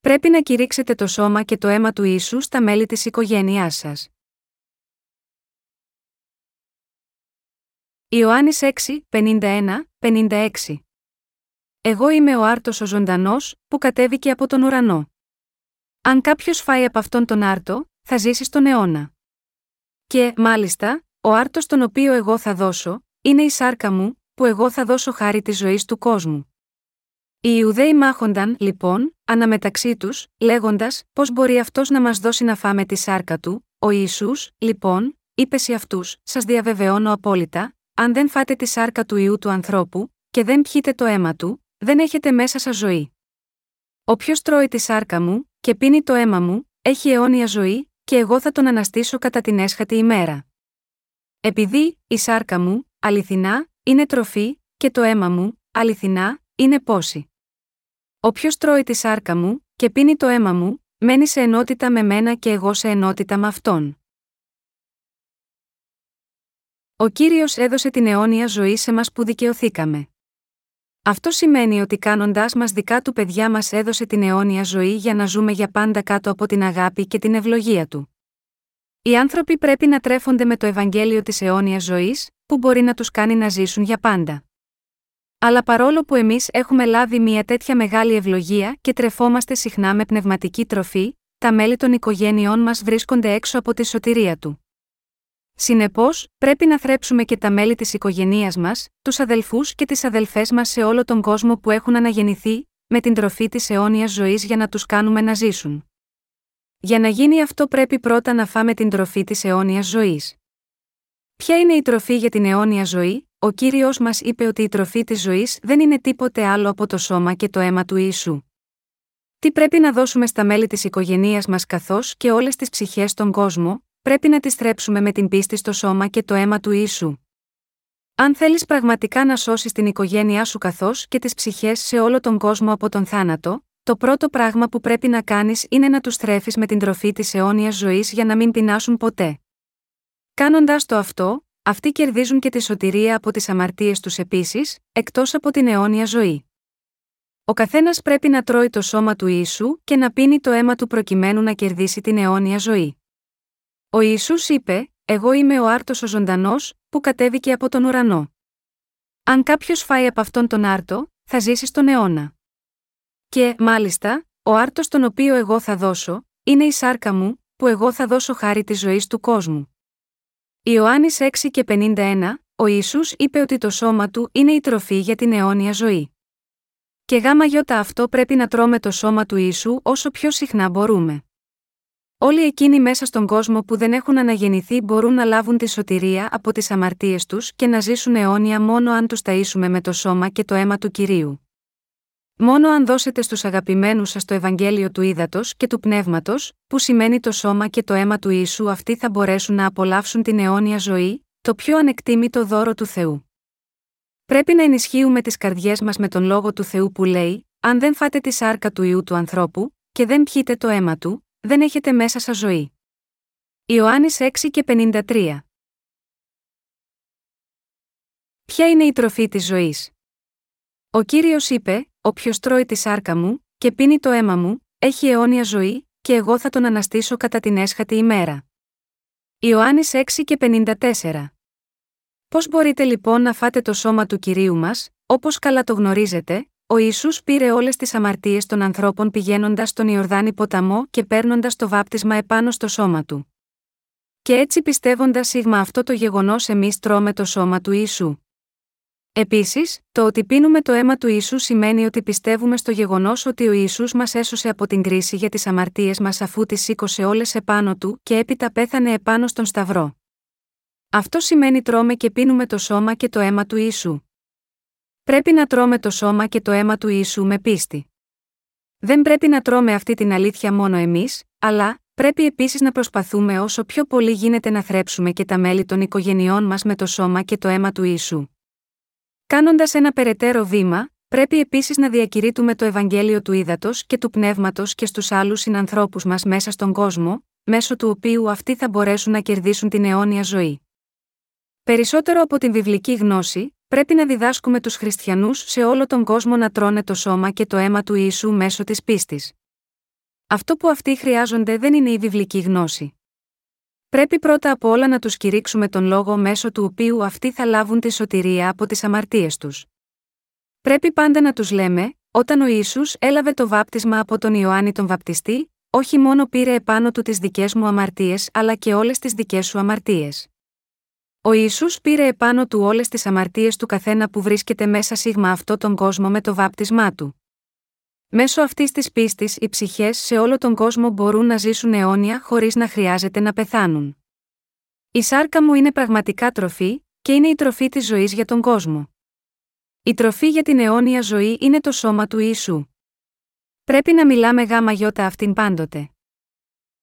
Πρέπει να κηρύξετε το σώμα και το αίμα του Ιησού στα μέλη της οικογένειάς σας. Ιωάννης 6, 51, 56 Εγώ είμαι ο άρτος ο ζωντανός, που κατέβηκε από τον ουρανό. Αν κάποιος φάει από αυτόν τον άρτο, θα ζήσει στον αιώνα. Και, μάλιστα, ο άρτος τον οποίο εγώ θα δώσω, είναι η σάρκα μου, που εγώ θα δώσω χάρη της ζωής του κόσμου. Οι Ιουδαίοι μάχονταν, λοιπόν, αναμεταξύ τους, λέγοντας πώς μπορεί αυτός να μας δώσει να φάμε τη σάρκα του. Ο Ισού, λοιπόν, είπε σε αυτούς: Σας διαβεβαιώνω απόλυτα, αν δεν φάτε τη σάρκα του ιού του ανθρώπου, και δεν πιείτε το αίμα του, δεν έχετε μέσα σας ζωή. Όποιος τρώει τη σάρκα μου, και πίνει το αίμα μου, έχει αιώνια ζωή, και εγώ θα τον αναστήσω κατά την έσχατη ημέρα. Επειδή, η σάρκα μου, αληθινά, είναι τροφή, και το αίμα μου, αληθινά, είναι πόση. Όποιος τρώει τη σάρκα μου, και πίνει το αίμα μου, μένει σε ενότητα με μένα και εγώ σε ενότητα με αυτόν. Ο κύριος έδωσε την αιώνια ζωή σε μας που δικαιωθήκαμε. Αυτό σημαίνει ότι κάνοντάς μας δικά του παιδιά μας έδωσε την αιώνια ζωή για να ζούμε για πάντα κάτω από την αγάπη και την ευλογία του. Οι άνθρωποι πρέπει να τρέφονται με το Ευαγγέλιο της αιώνιας ζωής, που μπορεί να τους κάνει να ζήσουν για πάντα. Αλλά παρόλο που εμείς έχουμε λάβει μια τέτοια μεγάλη ευλογία και τρεφόμαστε συχνά με πνευματική τροφή, τα μέλη των οικογένειών μας βρίσκονται έξω από τη σωτηρία του. Συνεπώς, πρέπει να θρέψουμε και τα μέλη της οικογένειας μας, τους αδελφούς και τις αδελφές μας σε όλο τον κόσμο που έχουν αναγεννηθεί, με την τροφή της αιώνιας ζωής για να τους κάνουμε να ζήσουν. Για να γίνει αυτό πρέπει πρώτα να φάμε την τροφή της αιώνιας ζωής. Ποια είναι η τροφή για την αιώνια ζωή, ο κύριος μας είπε ότι η τροφή της ζωής δεν είναι τίποτε άλλο από το σώμα και το αίμα του Ιησού. Τι πρέπει να δώσουμε στα μέλη της οικογένεια μας καθώς και όλες τις ψυχές στον κόσμο, πρέπει να τις θρέψουμε με την πίστη στο σώμα και το αίμα του Ιησού. Αν θέλεις πραγματικά να σώσεις την οικογένειά σου καθώς και τις ψυχές σε όλο τον κόσμο από τον θάνατο, το πρώτο πράγμα που πρέπει να κάνεις είναι να τους θρέφεις με την τροφή της αιώνιας ζωής για να μην πεινάσουν ποτέ. Κάνοντα το αυτό, αυτοί κερδίζουν και τη σωτηρία από τις αμαρτίες τους επίσης, εκτός από την αιώνια ζωή. Ο καθένας πρέπει να τρώει το σώμα του Ιησού και να πίνει το αίμα του προκειμένου να κερδίσει την αιώνια ζωή. Ο Ιησούς είπε: Εγώ είμαι ο άρτος ο ζωντανός, που κατέβηκε από τον ουρανό. Αν κάποιος φάει από αυτόν τον άρτο, θα ζήσει στον αιώνα. Και, μάλιστα, ο άρτος τον οποίο εγώ θα δώσω, είναι η σάρκα μου, που εγώ θα δώσω χάρη της ζωής του κόσμου. Ιωάννης 6 και 51, ο Ιησούς είπε ότι το σώμα του είναι η τροφή για την αιώνια ζωή. Και γάμα γιώτα αυτό πρέπει να τρώμε το σώμα του Ιησού όσο πιο συχνά μπορούμε. Όλοι εκείνοι μέσα στον κόσμο που δεν έχουν αναγεννηθεί μπορούν να λάβουν τη σωτηρία από τις αμαρτίες τους και να ζήσουν αιώνια μόνο αν τους ταΐσουμε με το σώμα και το αίμα του Κυρίου. Μόνο αν δώσετε στους αγαπημένους σας το Ευαγγέλιο του ύδατο και του πνεύματος, που σημαίνει το σώμα και το αίμα του Ιησού, αυτοί θα μπορέσουν να απολαύσουν την αιώνια ζωή, το πιο ανεκτήμητο δώρο του Θεού. Πρέπει να ενισχύουμε τις καρδιές μας με τον λόγο του Θεού που λέει: Αν δεν φάτε τη σάρκα του ιού του ανθρώπου, και δεν πιείτε το αίμα του, δεν έχετε μέσα σας ζωή. Ιωάννης 6 και 53 Ποια είναι η τροφή της ζωής; Ο Κύριος είπε, Όποιος τρώει τη σάρκα μου, και πίνει το αίμα μου, έχει αιώνια ζωή, και εγώ θα τον αναστήσω κατά την έσχατη ημέρα. Ιωάννης 6 και 54 Πώς μπορείτε λοιπόν να φάτε το σώμα του κυρίου μας, όπως καλά το γνωρίζετε, ο Ιησούς πήρε όλες τις αμαρτίες των ανθρώπων πηγαίνοντας στον Ιορδάνη ποταμό και παίρνοντας το βάπτισμα επάνω στο σώμα του. Και έτσι πιστεύοντας σίγμα αυτό το γεγονός εμείς τρώμε το σώμα του Ιησού. Επίσης, το ότι πίνουμε το αίμα του Ιησού σημαίνει ότι πιστεύουμε στο γεγονός ότι ο Ισού μας έσωσε από την κρίση για τις αμαρτίες μας αφού τις σήκωσε όλες επάνω του και έπειτα πέθανε επάνω στον Σταυρό. Αυτό σημαίνει τρώμε και πίνουμε το σώμα και το αίμα του Ιησού. Πρέπει να τρώμε το σώμα και το αίμα του Ιησού με πίστη. Δεν πρέπει να τρώμε αυτή την αλήθεια μόνο εμείς, αλλά πρέπει επίσης να προσπαθούμε όσο πιο πολύ γίνεται να θρέψουμε και τα μέλη των οικογενειών μας με το σώμα και το αίμα του Ιησού. Κάνοντας ένα περαιτέρω βήμα, πρέπει επίσης να διακηρύττουμε το Ευαγγέλιο του ύδατο και του πνεύματος και στους άλλους συνανθρώπους μας μέσα στον κόσμο, μέσω του οποίου αυτοί θα μπορέσουν να κερδίσουν την αιώνια ζωή. Περισσότερο από την βιβλική γνώση, πρέπει να διδάσκουμε τους χριστιανούς σε όλο τον κόσμο να τρώνε το σώμα και το αίμα του Ιησού μέσω της πίστης. Αυτό που αυτοί χρειάζονται δεν είναι η βιβλική γνώση. Πρέπει πρώτα απ' όλα να τους κηρύξουμε τον λόγο μέσω του οποίου αυτοί θα λάβουν τη σωτηρία από τις αμαρτίες τους. Πρέπει πάντα να τους λέμε, όταν ο Ισού έλαβε το βάπτισμα από τον Ιωάννη τον Βαπτιστή, όχι μόνο πήρε επάνω του τις δικές μου αμαρτίες αλλά και όλες τις δικές σου αμαρτίες. Ο Ιησούς πήρε επάνω του όλες τις αμαρτίες του καθένα που βρίσκεται μέσα σίγμα αυτό τον κόσμο με το βάπτισμά του. Μέσω αυτής της πίστης οι ψυχές σε όλο τον κόσμο μπορούν να ζήσουν αιώνια χωρίς να χρειάζεται να πεθάνουν. Η σάρκα μου είναι πραγματικά τροφή, και είναι η τροφή της ζωής για τον κόσμο. Η τροφή για την αιώνια ζωή είναι το σώμα του Ιησού. Πρέπει να μιλάμε γάμα γιώτα αυτήν πάντοτε.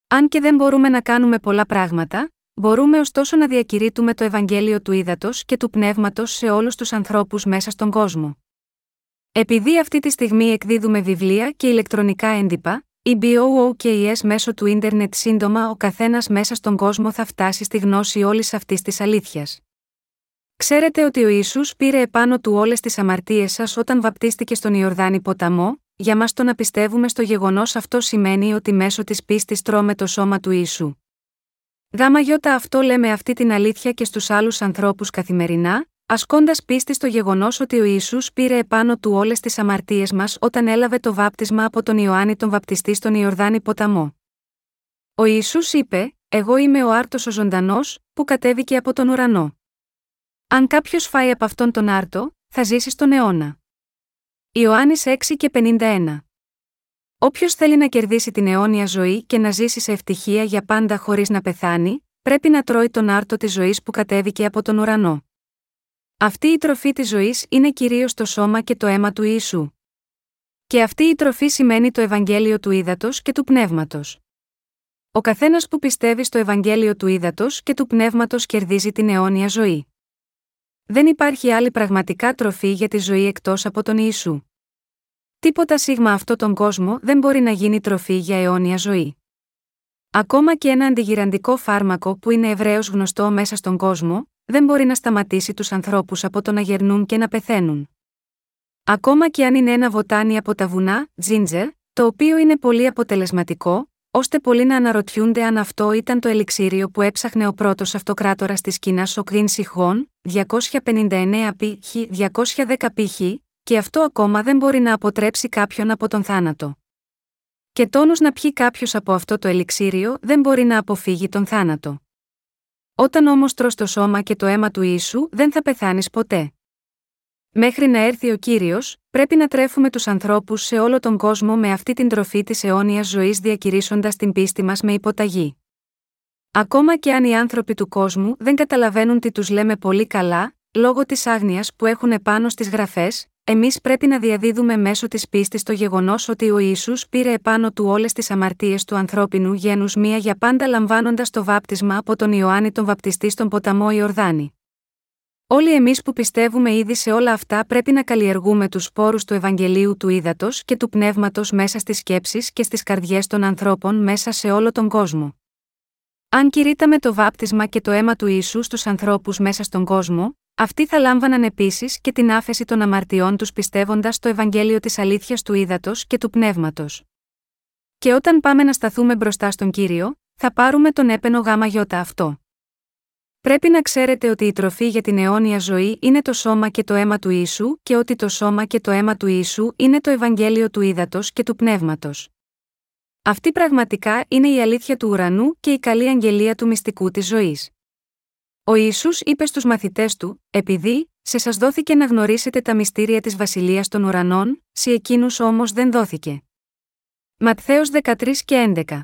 Αν και δεν μπορούμε να κάνουμε πολλά πράγματα, μπορούμε ωστόσο να διακηρύττουμε το Ευαγγέλιο του Ήδατος και του Πνεύματος σε όλους τους ανθρώπους μέσα στον κόσμο. Επειδή αυτή τη στιγμή εκδίδουμε βιβλία και ηλεκτρονικά έντυπα, η BOOKS μέσω του ίντερνετ σύντομα ο καθένας μέσα στον κόσμο θα φτάσει στη γνώση όλης αυτής της αλήθειας. Ξέρετε ότι ο Ισού πήρε επάνω του όλες τις αμαρτίες σας όταν βαπτίστηκε στον Ιορδάνη ποταμό, για μας το να πιστεύουμε στο γεγονός αυτό σημαίνει ότι μέσω της πίστης τρώμε το σώμα του Ιησού. Γάμα γιώτα αυτό λέμε αυτή την αλήθεια και στους άλλους ανθρώπους καθημερινά, ασκώντας πίστη στο γεγονός ότι ο Ισού πήρε επάνω του όλες τις αμαρτίες μας όταν έλαβε το βάπτισμα από τον Ιωάννη τον Βαπτιστή στον Ιορδάνη ποταμό. Ο Ισού είπε: Εγώ είμαι ο άρτος ο ζωντανός, που κατέβηκε από τον ουρανό. Αν κάποιος φάει από αυτόν τον άρτο, θα ζήσει στον αιώνα. Ιωάννης 6 και 51 Όποιος θέλει να κερδίσει την αιώνια ζωή και να ζήσει σε ευτυχία για πάντα χωρίς να πεθάνει, πρέπει να τρώει τον άρτο της ζωής που κατέβηκε από τον ουρανό. Αυτή η τροφή της ζωής είναι κυρίως το σώμα και το αίμα του Ιησού. Και αυτή η τροφή σημαίνει το Ευαγγέλιο του Ήδατος και του Πνεύματος. Ο καθένας που πιστεύει στο Ευαγγέλιο του Ήδατος και του Πνεύματος κερδίζει την αιώνια ζωή. Δεν υπάρχει άλλη πραγματικά τροφή για τη ζωή εκτός από τον Ιησού. Τίποτα σίγμα αυτό τον κόσμο δεν μπορεί να γίνει τροφή για αιώνια ζωή. Ακόμα και ένα αντιγυραντικό φάρμακο που είναι ευρέως γνωστό μέσα στον κόσμο, δεν μπορεί να σταματήσει τους ανθρώπους από το να γερνούν και να πεθαίνουν. Ακόμα και αν είναι ένα βοτάνι από τα βουνά, τζίντζερ, το οποίο είναι πολύ αποτελεσματικό, ώστε πολλοί να αναρωτιούνται αν αυτό ήταν το ελιξίριο που έψαχνε ο πρώτος αυτοκράτορας της Κίνας ο Κρίν Σιχών, 259 π. 210 π. και αυτό ακόμα δεν μπορεί να αποτρέψει κάποιον από τον θάνατο. Και τόνου να πιει κάποιος από αυτό το ελιξίριο δεν μπορεί να αποφύγει τον θάνατο. Όταν όμως τρως το σώμα και το αίμα του ίσου, δεν θα πεθάνεις ποτέ. Μέχρι να έρθει ο κύριος, πρέπει να τρέφουμε τους ανθρώπους σε όλο τον κόσμο με αυτή την τροφή της αιώνιας ζωής διακηρύσσοντας την πίστη μας με υποταγή. Ακόμα και αν οι άνθρωποι του κόσμου δεν καταλαβαίνουν τι τους λέμε πολύ καλά, λόγω της άγνοιας που έχουν επάνω στις γραφές, εμείς πρέπει να διαδίδουμε μέσω της πίστης το γεγονός ότι ο ίσου πήρε επάνω του όλες τις αμαρτίες του ανθρώπινου γένους μία για πάντα λαμβάνοντας το βάπτισμα από τον Ιωάννη τον Βαπτιστή στον ποταμό Ιορδάνη. Όλοι εμείς που πιστεύουμε ήδη σε όλα αυτά πρέπει να καλλιεργούμε τους σπόρους του Ευαγγελίου του Ήδατος και του Πνεύματος μέσα στις σκέψεις και στις καρδιές των ανθρώπων μέσα σε όλο τον κόσμο. Αν κηρύτταμε το βάπτισμα και το αίμα του Ιησού στους ανθρώπους μέσα στον κόσμο, αυτοί θα λάμβαναν επίσης και την άφεση των αμαρτιών τους πιστεύοντας το Ευαγγέλιο της αλήθειας του Ήδατο και του Πνεύματος. Και όταν πάμε να σταθούμε μπροστά στον κύριο, θα πάρουμε τον έπαινο γάμα γιώτα αυτό. Πρέπει να ξέρετε ότι η τροφή για την αιώνια ζωή είναι το σώμα και το αίμα του Ιησού και ότι το σώμα και το αίμα του Ιησού είναι το Ευαγγέλιο του Ήδατο και του Πνεύματος. Αυτή πραγματικά είναι η αλήθεια του ουρανού και η καλή αγγελία του μυστικού της ζωής. Ο Ισού είπε στους μαθητές του: Επειδή, σε σας δόθηκε να γνωρίσετε τα μυστήρια της βασιλείας των ουρανών, σε εκείνους όμως δεν δόθηκε. Ματθαίος 13 και 11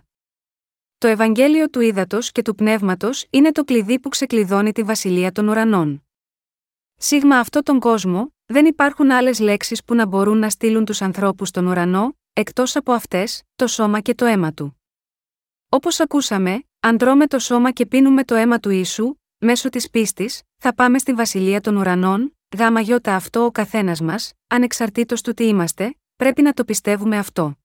το Ευαγγέλιο του Ήδατος και του Πνεύματος είναι το κλειδί που ξεκλειδώνει τη βασιλεία των ουρανών. Σίγμα αυτό τον κόσμο, δεν υπάρχουν άλλες λέξεις που να μπορούν να στείλουν τους ανθρώπους στον ουρανό, εκτός από αυτές, το σώμα και το αίμα του. Όπως ακούσαμε, αν τρώμε το σώμα και πίνουμε το αίμα του ίσου, μέσω της πίστης, θα πάμε στη βασιλεία των ουρανών, γάμα γιώτα αυτό ο καθένας μας, ανεξαρτήτως του τι είμαστε, πρέπει να το πιστεύουμε αυτό.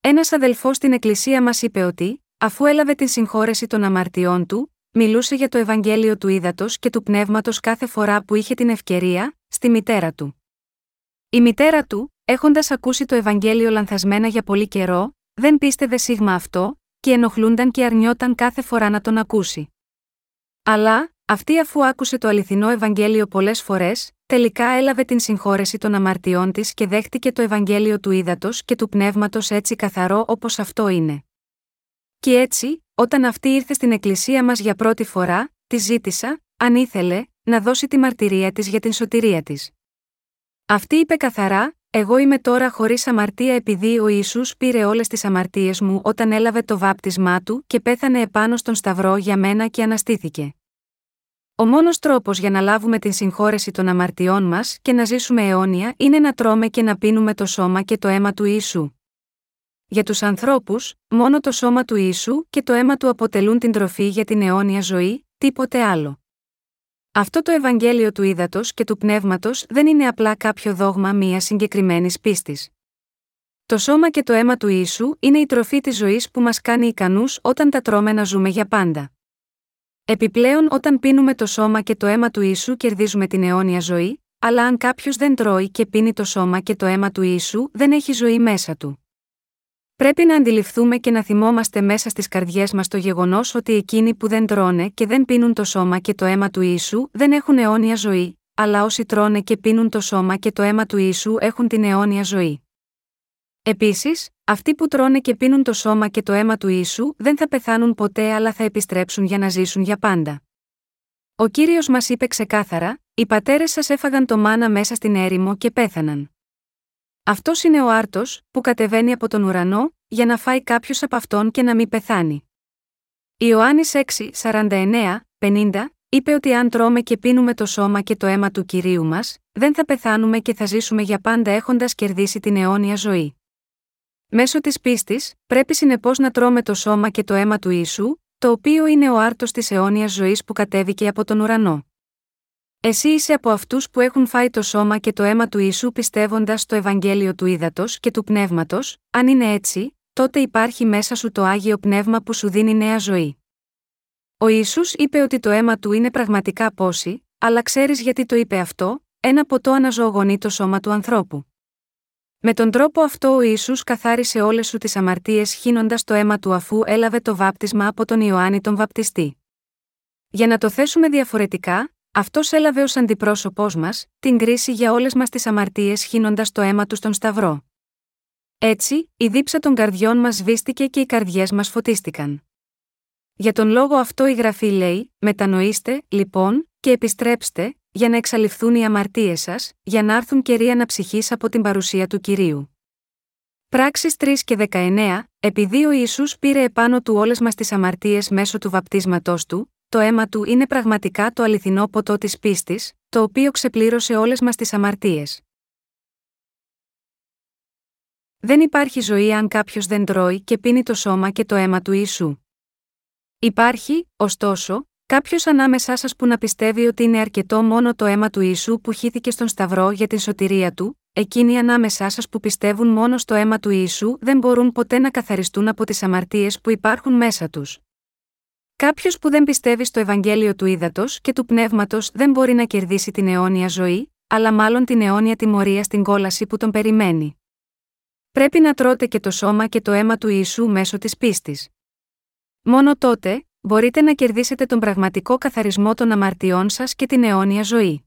Ένας αδελφός στην εκκλησία μας είπε ότι, Αφού έλαβε την συγχώρεση των αμαρτιών του, μιλούσε για το Ευαγγέλιο του Ήδατος και του Πνεύματος κάθε φορά που είχε την ευκαιρία, στη μητέρα του. Η μητέρα του, έχοντας ακούσει το Ευαγγέλιο λανθασμένα για πολύ καιρό, δεν πίστευε σίγμα αυτό, και ενοχλούνταν και αρνιόταν κάθε φορά να τον ακούσει. Αλλά, αυτή αφού άκουσε το αληθινό Ευαγγέλιο πολλές φορές, τελικά έλαβε την συγχώρεση των αμαρτιών της και δέχτηκε το Ευαγγέλιο του ύδατος και του πνεύματος έτσι καθαρό όπως αυτό είναι. Και έτσι, όταν αυτή ήρθε στην εκκλησία μας για πρώτη φορά, τη ζήτησα, αν ήθελε, να δώσει τη μαρτυρία της για την σωτηρία της. Αυτή είπε καθαρά: Εγώ είμαι τώρα χωρίς αμαρτία επειδή ο Ισού πήρε όλες τις αμαρτίες μου όταν έλαβε το βάπτισμά του και πέθανε επάνω στον Σταυρό για μένα και αναστήθηκε. Ο μόνος τρόπος για να λάβουμε την συγχώρεση των αμαρτιών μας και να ζήσουμε αιώνια είναι να τρώμε και να πίνουμε το σώμα και το αίμα του Ιησού. Για τους ανθρώπους, μόνο το σώμα του Ιησού και το αίμα του αποτελούν την τροφή για την αιώνια ζωή, τίποτε άλλο. Αυτό το Ευαγγέλιο του ύδατο και του πνεύματος δεν είναι απλά κάποιο δόγμα μία συγκεκριμένης πίστης. Το σώμα και το αίμα του Ιησού είναι η τροφή της ζωής που μας κάνει ικανούς όταν τα τρώμε να ζούμε για πάντα. Επιπλέον, όταν πίνουμε το σώμα και το αίμα του Ιησού, κερδίζουμε την αιώνια ζωή, αλλά αν κάποιος δεν τρώει και πίνει το σώμα και το αίμα του Ιησού, δεν έχει ζωή μέσα του. Πρέπει να αντιληφθούμε και να θυμόμαστε μέσα στις καρδιές μας το γεγονός ότι εκείνοι που δεν τρώνε και δεν πίνουν το σώμα και το αίμα του Ιησού δεν έχουν αιώνια ζωή, αλλά όσοι τρώνε και πίνουν το σώμα και το αίμα του Ιησού έχουν την αιώνια ζωή. Επίσης, αυτοί που τρώνε και πίνουν το σώμα και το αίμα του Ιησού δεν θα πεθάνουν ποτέ αλλά θα επιστρέψουν για να ζήσουν για πάντα. Ο κύριος μας είπε ξεκάθαρα: Οι πατέρες σας έφαγαν το μάνα μέσα στην έρημο και πέθαναν. Αυτός είναι ο άρτος που κατεβαίνει από τον ουρανό, για να φάει κάποιος από αυτόν και να μην πεθάνει. Ιωάννης 6, 49, 50, είπε ότι αν τρώμε και πίνουμε το σώμα και το αίμα του κυρίου μας, δεν θα πεθάνουμε και θα ζήσουμε για πάντα έχοντας κερδίσει την αιώνια ζωή. Μέσω της πίστης, πρέπει συνεπώς να τρώμε το σώμα και το αίμα του ίσου, το οποίο είναι ο άρτος της αιώνιας ζωής που κατέβηκε από τον ουρανό. Εσύ είσαι από αυτούς που έχουν φάει το σώμα και το αίμα του Ιησού πιστεύοντας στο Ευαγγέλιο του Ήδατος και του Πνεύματος, αν είναι έτσι, τότε υπάρχει μέσα σου το άγιο πνεύμα που σου δίνει νέα ζωή. Ο Ισού είπε ότι το αίμα του είναι πραγματικά πόση, αλλά ξέρεις γιατί το είπε αυτό, ένα ποτό αναζωογονεί το σώμα του ανθρώπου. Με τον τρόπο αυτό ο Ιησούς καθάρισε όλες σου τις αμαρτίες χύνοντας το αίμα του αφού έλαβε το βάπτισμα από τον Ιωάννη τον Βαπτιστή. Για να το θέσουμε διαφορετικά, αυτός έλαβε ως αντιπρόσωπός μας, την κρίση για όλες μας τις αμαρτίες χύνοντας το αίμα του στον Σταυρό. Έτσι, η δίψα των καρδιών μας σβήστηκε και οι καρδιές μας φωτίστηκαν. Για τον λόγο αυτό η γραφή λέει: Μετανοήστε, λοιπόν, και επιστρέψτε, για να εξαλειφθούν οι αμαρτίες σας, για να έρθουν καιροί αναψυχής από την παρουσία του κυρίου. Πράξεις 3 και 19, επειδή ο Ιησούς πήρε επάνω του όλες μας τις αμαρτίες μέσω του βαπτίσματός του, το αίμα του είναι πραγματικά το αληθινό ποτό της πίστης, το οποίο ξεπλήρωσε όλες μας τις αμαρτίες. Δεν υπάρχει ζωή αν κάποιος δεν τρώει και πίνει το σώμα και το αίμα του Ιησού. Υπάρχει, ωστόσο, κάποιος ανάμεσά σας που να πιστεύει ότι είναι αρκετό μόνο το αίμα του Ιησού που χύθηκε στον Σταυρό για την σωτηρία του, εκείνοι ανάμεσά σας που πιστεύουν μόνο στο αίμα του Ιησού δεν μπορούν ποτέ να καθαριστούν από τις αμαρτίες που υπάρχουν μέσα τους. Κάποιος που δεν πιστεύει στο Ευαγγέλιο του ύδατο και του πνεύματος δεν μπορεί να κερδίσει την αιώνια ζωή, αλλά μάλλον την αιώνια τιμωρία στην κόλαση που τον περιμένει. Πρέπει να τρώτε και το σώμα και το αίμα του Ιησού μέσω της πίστης. Μόνο τότε, μπορείτε να κερδίσετε τον πραγματικό καθαρισμό των αμαρτιών σας και την αιώνια ζωή.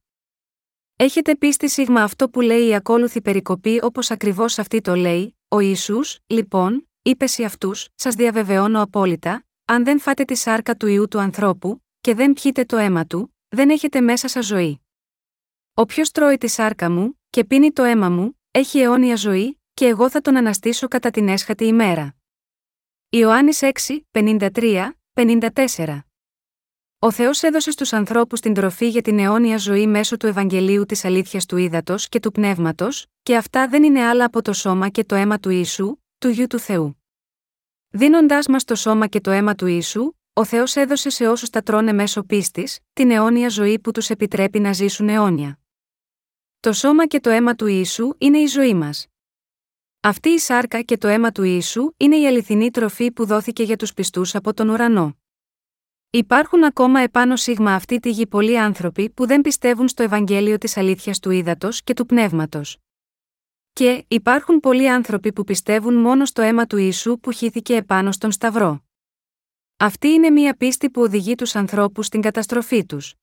Έχετε πίστη σίγμα αυτό που λέει η ακόλουθη περικοπή όπως ακριβώς αυτή το λέει, ο Ιησούς, λοιπόν, είπες σε αυτούς, σας διαβεβαιώνω απόλυτα, αν δεν φάτε τη σάρκα του ιού του ανθρώπου, και δεν πιείτε το αίμα του, δεν έχετε μέσα σας ζωή. Όποιος τρώει τη σάρκα μου, και πίνει το αίμα μου, έχει αιώνια ζωή, και εγώ θα τον αναστήσω κατά την έσχατη ημέρα. Ιωάννης 6, 53, 54. Ο Θεός έδωσε στους ανθρώπους την τροφή για την αιώνια ζωή μέσω του Ευαγγελίου της αλήθειας του ύδατος και του πνεύματος, και αυτά δεν είναι άλλα από το σώμα και το αίμα του ίσου, του γιου του Θεού. Δίνοντάς μας το σώμα και το αίμα του ίσου, ο Θεός έδωσε σε όσους τα τρώνε μέσω πίστης, την αιώνια ζωή που τους επιτρέπει να ζήσουν αιώνια. Το σώμα και το αίμα του ίσου είναι η ζωή μας. Αυτή η σάρκα και το αίμα του ίσου είναι η αληθινή τροφή που δόθηκε για τους πιστούς από τον ουρανό. Υπάρχουν ακόμα επάνω σίγμα αυτή τη γη πολλοί άνθρωποι που δεν πιστεύουν στο Ευαγγέλιο της αλήθειας του ύδατος και του πνεύματος. Και υπάρχουν πολλοί άνθρωποι που πιστεύουν μόνο στο αίμα του Ιησού που χύθηκε επάνω στον Σταυρό. Αυτή είναι μια πίστη που οδηγεί τους ανθρώπους στην καταστροφή τους.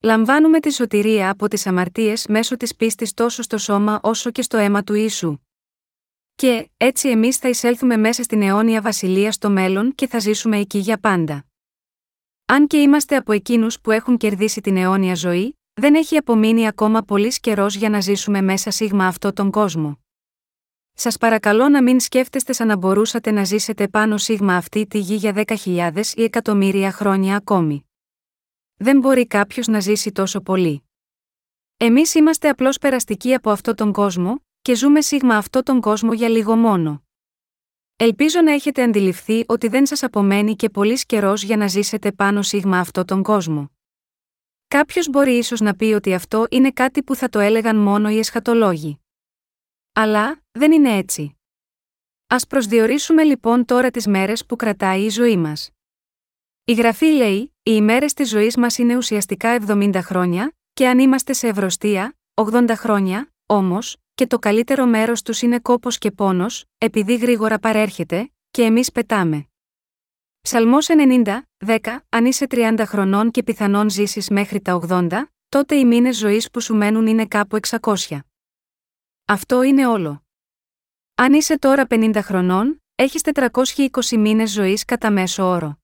Λαμβάνουμε τη σωτηρία από τις αμαρτίες μέσω της πίστης τόσο στο σώμα όσο και στο αίμα του Ιησού. Και, έτσι εμείς θα εισέλθουμε μέσα στην αιώνια βασιλεία στο μέλλον και θα ζήσουμε εκεί για πάντα. Αν και είμαστε από εκείνους που έχουν κερδίσει την αιώνια ζωή, δεν έχει απομείνει ακόμα πολύς καιρός για να ζήσουμε μέσα σίγμα αυτό τον κόσμο. Σας παρακαλώ να μην σκέφτεστε σαν να μπορούσατε να ζήσετε πάνω σίγμα αυτή τη γη για 10.000 ή εκατομμύρια χρόνια ακόμη. Δεν μπορεί κάποιος να ζήσει τόσο πολύ. Εμείς είμαστε απλώς περαστικοί από αυτό τον κόσμο, και ζούμε σίγμα αυτό τον κόσμο για λίγο μόνο. Ελπίζω να έχετε αντιληφθεί ότι δεν σας απομένει και πολύς καιρός για να ζήσετε πάνω σίγμα αυτό τον κόσμο. Κάποιος μπορεί ίσως να πει ότι αυτό είναι κάτι που θα το έλεγαν μόνο οι εσχατολόγοι. Αλλά, δεν είναι έτσι. Α προσδιορίσουμε λοιπόν τώρα τις μέρες που κρατάει η ζωή μας. Η γραφή λέει: Οι ημέρες της ζωής μας είναι ουσιαστικά 70 χρόνια, και αν είμαστε σε ευρωστία, 80 χρόνια, όμως, και το καλύτερο μέρος τους είναι κόπος και πόνος, επειδή γρήγορα παρέρχεται, και εμείς πετάμε. Ψαλμός 90, 10, αν είσαι 30 χρονών και πιθανόν ζήσεις μέχρι τα 80, τότε οι μήνες ζωής που σου μένουν είναι κάπου 600. Αυτό είναι όλο. Αν είσαι τώρα 50 χρονών, έχεις 420 μήνες ζωής κατά μέσο όρο.